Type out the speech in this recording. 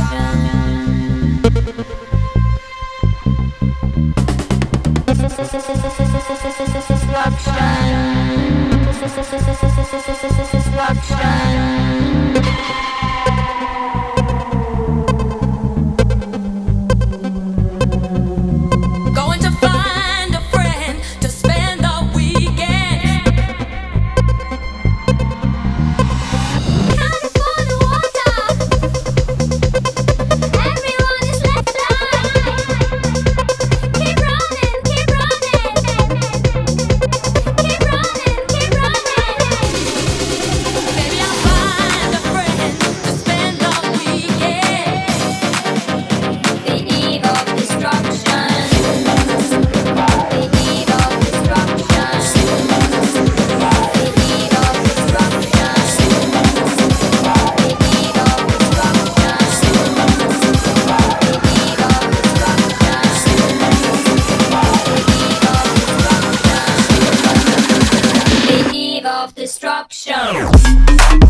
Destruction. Destruction. self destruction.